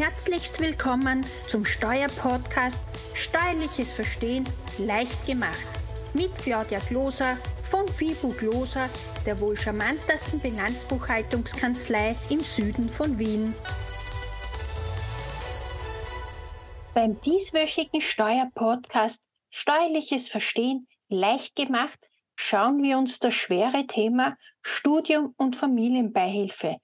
Herzlichst willkommen zum Steuerpodcast Steuerliches Verstehen leicht gemacht mit Claudia Gloser von FIBU Gloser, der wohl charmantesten Bilanzbuchhaltungskanzlei im Süden von Wien. Beim dieswöchigen Steuerpodcast Steuerliches Verstehen leicht gemacht schauen wir uns das schwere Thema Studium und Familienbeihilfe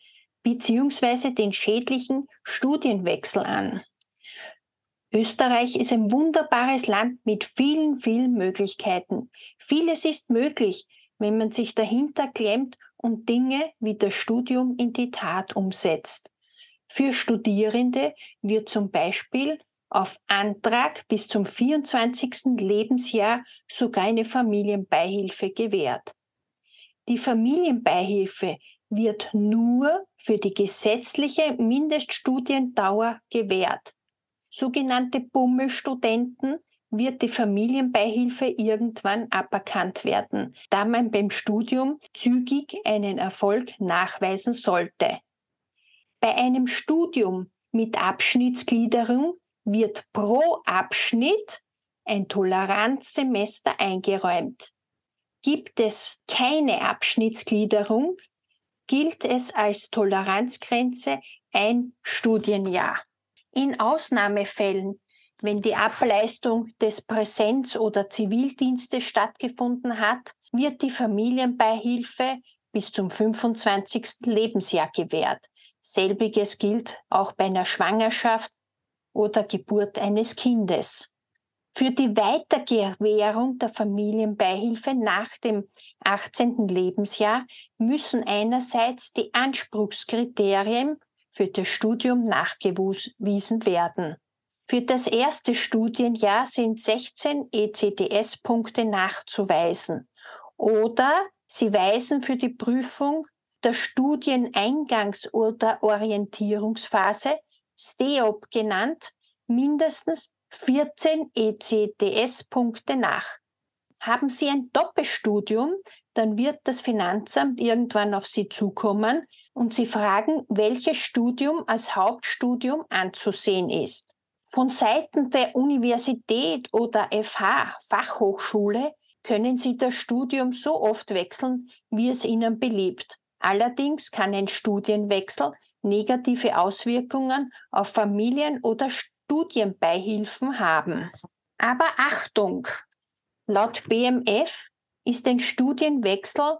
bzw. den schädlichen Studienwechsel an. Österreich ist ein wunderbares Land mit vielen, vielen Möglichkeiten. Vieles ist möglich, wenn man sich dahinter klemmt und Dinge wie das Studium in die Tat umsetzt. Für Studierende wird zum Beispiel auf Antrag bis zum 24. Lebensjahr sogar eine Familienbeihilfe gewährt. Die Familienbeihilfe wird nur für die gesetzliche Mindeststudiendauer gewährt. Sogenannte Bummelstudenten wird die Familienbeihilfe irgendwann aberkannt werden, da man beim Studium zügig einen Erfolg nachweisen sollte. Bei einem Studium mit Abschnittsgliederung wird pro Abschnitt ein Toleranzsemester eingeräumt. Gibt es keine Abschnittsgliederung, gilt es als Toleranzgrenze ein Studienjahr. In Ausnahmefällen, wenn die Ableistung des Präsenz- oder Zivildienstes stattgefunden hat, wird die Familienbeihilfe bis zum 25. Lebensjahr gewährt. Selbiges gilt auch bei einer Schwangerschaft oder Geburt eines Kindes. Für die Weitergewährung der Familienbeihilfe nach dem 18. Lebensjahr müssen einerseits die Anspruchskriterien für das Studium nachgewiesen werden. Für das erste Studienjahr sind 16 ECTS-Punkte nachzuweisen oder Sie weisen für die Prüfung der Studieneingangs- oder Orientierungsphase, STEOP genannt, mindestens 14 ECTS-Punkte nach. Haben Sie ein Doppelstudium, dann wird das Finanzamt irgendwann auf Sie zukommen und Sie fragen, welches Studium als Hauptstudium anzusehen ist. Von Seiten der Universität oder FH, Fachhochschule, können Sie das Studium so oft wechseln, wie es Ihnen beliebt. Allerdings kann ein Studienwechsel negative Auswirkungen auf Familien- oder Studienbeihilfen haben. Aber Achtung! Laut BMF ist ein Studienwechsel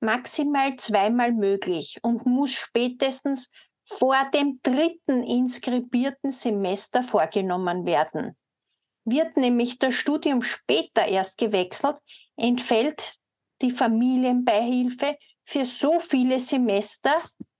maximal zweimal möglich und muss spätestens vor dem dritten inskribierten Semester vorgenommen werden. Wird nämlich das Studium später erst gewechselt, entfällt die Familienbeihilfe für so viele Semester,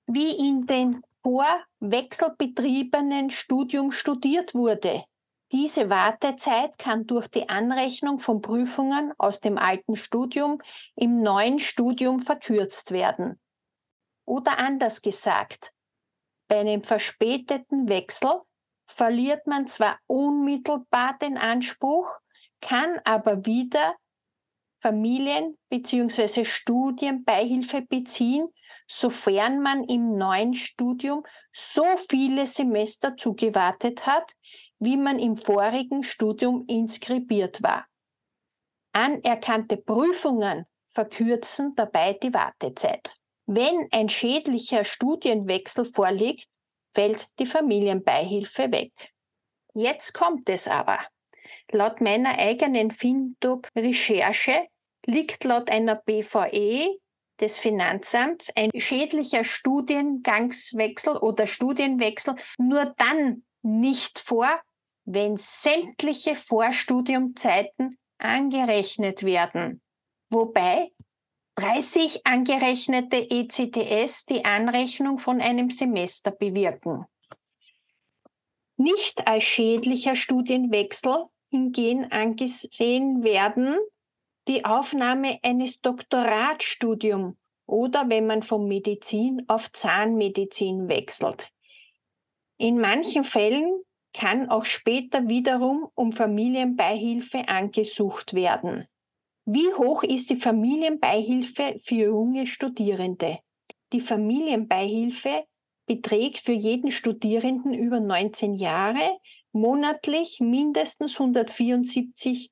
wie in den vorwechselbetriebenen Studium studiert wurde. Diese Wartezeit kann durch die Anrechnung von Prüfungen aus dem alten Studium im neuen Studium verkürzt werden. Oder anders gesagt, bei einem verspäteten Wechsel verliert man zwar unmittelbar den Anspruch, kann aber wieder Familien- bzw. Studienbeihilfe beziehen, sofern man im neuen Studium so viele Semester zugewartet hat, wie man im vorigen Studium inskribiert war. Anerkannte Prüfungen verkürzen dabei die Wartezeit. Wenn ein schädlicher Studienwechsel vorliegt, fällt die Familienbeihilfe weg. Jetzt kommt es aber. Laut meiner eigenen FinDoc-Recherche liegt laut einer BVE des Finanzamts ein schädlicher Studiengangswechsel oder Studienwechsel nur dann nicht vor, wenn sämtliche Vorstudiumzeiten angerechnet werden. Wobei 30 angerechnete ECTS die Anrechnung von einem Semester bewirken. Nicht als schädlicher Studienwechsel hingehen angesehen werden die Aufnahme eines Doktoratstudiums oder wenn man von Medizin auf Zahnmedizin wechselt. In manchen Fällen kann auch später wiederum um Familienbeihilfe angesucht werden. Wie hoch ist die Familienbeihilfe für junge Studierende? Die Familienbeihilfe beträgt für jeden Studierenden über 19 Jahre monatlich mindestens 174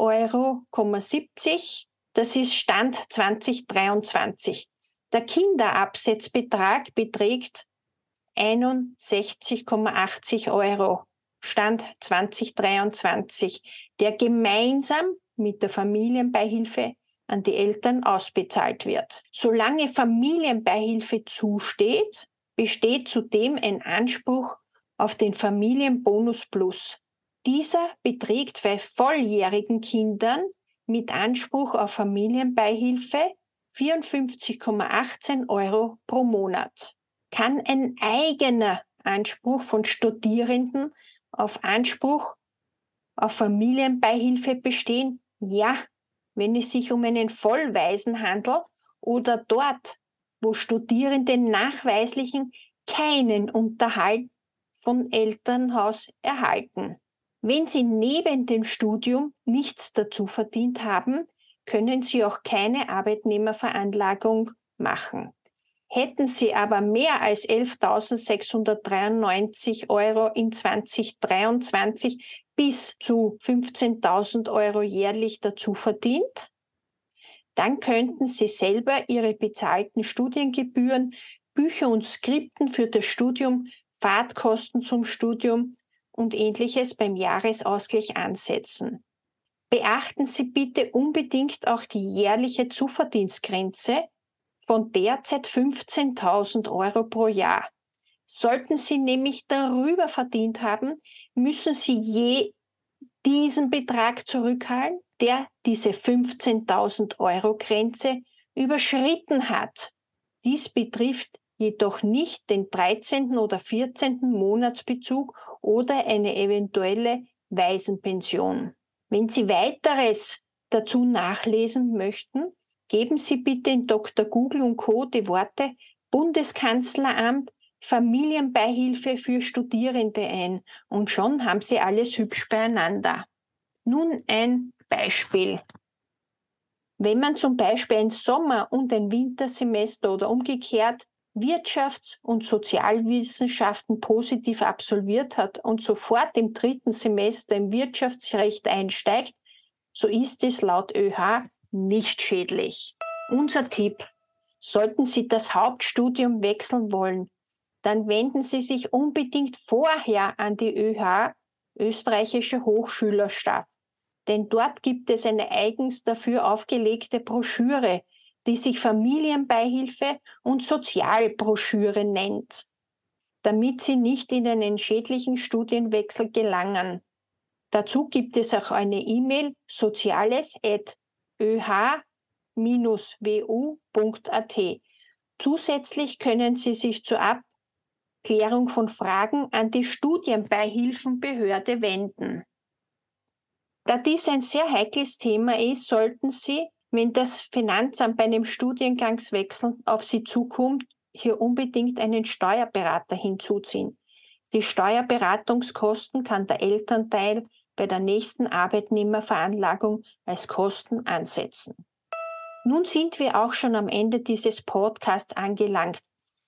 Euro, 70. Das ist Stand 2023. Der Kinderabsetzbetrag beträgt 61,80 Euro. Stand 2023, der gemeinsam mit der Familienbeihilfe an die Eltern ausbezahlt wird. Solange Familienbeihilfe zusteht, besteht zudem ein Anspruch auf den Familienbonus Plus. Dieser beträgt bei volljährigen Kindern mit Anspruch auf Familienbeihilfe 54,18 Euro pro Monat. Kann ein eigener Anspruch von Studierenden auf Anspruch auf Familienbeihilfe bestehen? Ja, wenn es sich um einen Vollwaisen handelt oder dort, wo Studierende nachweislichen keinen Unterhalt von Elternhaus erhalten. Wenn Sie neben dem Studium nichts dazu verdient haben, können Sie auch keine Arbeitnehmerveranlagung machen. Hätten Sie aber mehr als 11.693 Euro in 2023 bis zu 15.000 Euro jährlich dazu verdient, dann könnten Sie selber Ihre bezahlten Studiengebühren, Bücher und Skripten für das Studium, Fahrtkosten zum Studium und ähnliches beim Jahresausgleich ansetzen. Beachten Sie bitte unbedingt auch die jährliche Zuverdienstgrenze von derzeit 15.000 Euro pro Jahr. Sollten Sie nämlich darüber verdient haben, müssen Sie je diesen Betrag zurückhalten, der diese 15.000 Euro Grenze überschritten hat. Dies betrifft jedoch nicht den 13. oder 14. Monatsbezug oder eine eventuelle Waisenpension. Wenn Sie weiteres dazu nachlesen möchten, geben Sie bitte in Dr. Google und Co. die Worte Bundeskanzleramt Familienbeihilfe für Studierende ein und schon haben Sie alles hübsch beieinander. Nun ein Beispiel. Wenn man zum Beispiel ein Sommer- und ein Wintersemester oder umgekehrt Wirtschafts- und Sozialwissenschaften positiv absolviert hat und sofort im dritten Semester im Wirtschaftsrecht einsteigt, so ist es laut ÖH nicht schädlich. Unser Tipp. Sollten Sie das Hauptstudium wechseln wollen, dann wenden Sie sich unbedingt vorher an die ÖH, österreichische Hochschülerschaft. Denn dort gibt es eine eigens dafür aufgelegte Broschüre, die sich Familienbeihilfe und Sozialbroschüre nennt, damit sie nicht in einen schädlichen Studienwechsel gelangen. Dazu gibt es auch eine E-Mail soziales@ öh-wu.at. Zusätzlich können Sie sich zur Abklärung von Fragen an die Studienbeihilfenbehörde wenden. Da dies ein sehr heikles Thema ist, sollten Sie, wenn das Finanzamt bei einem Studiengangswechsel auf Sie zukommt, hier unbedingt einen Steuerberater hinzuziehen. Die Steuerberatungskosten kann der Elternteil bei der nächsten Arbeitnehmerveranlagung als Kosten ansetzen. Nun sind wir auch schon am Ende dieses Podcasts angelangt.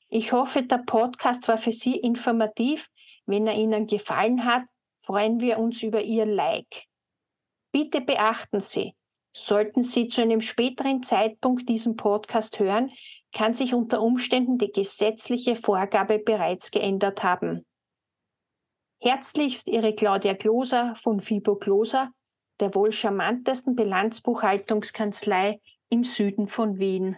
Ich hoffe, der Podcast war für Sie informativ. Wenn er Ihnen gefallen hat, freuen wir uns über Ihr Like. Bitte beachten Sie, sollten Sie zu einem späteren Zeitpunkt diesen Podcast hören, kann sich unter Umständen die gesetzliche Vorgabe bereits geändert haben. Herzlichst Ihre Claudia Gloser von Fibo Gloser, der wohl charmantesten Bilanzbuchhaltungskanzlei im Süden von Wien.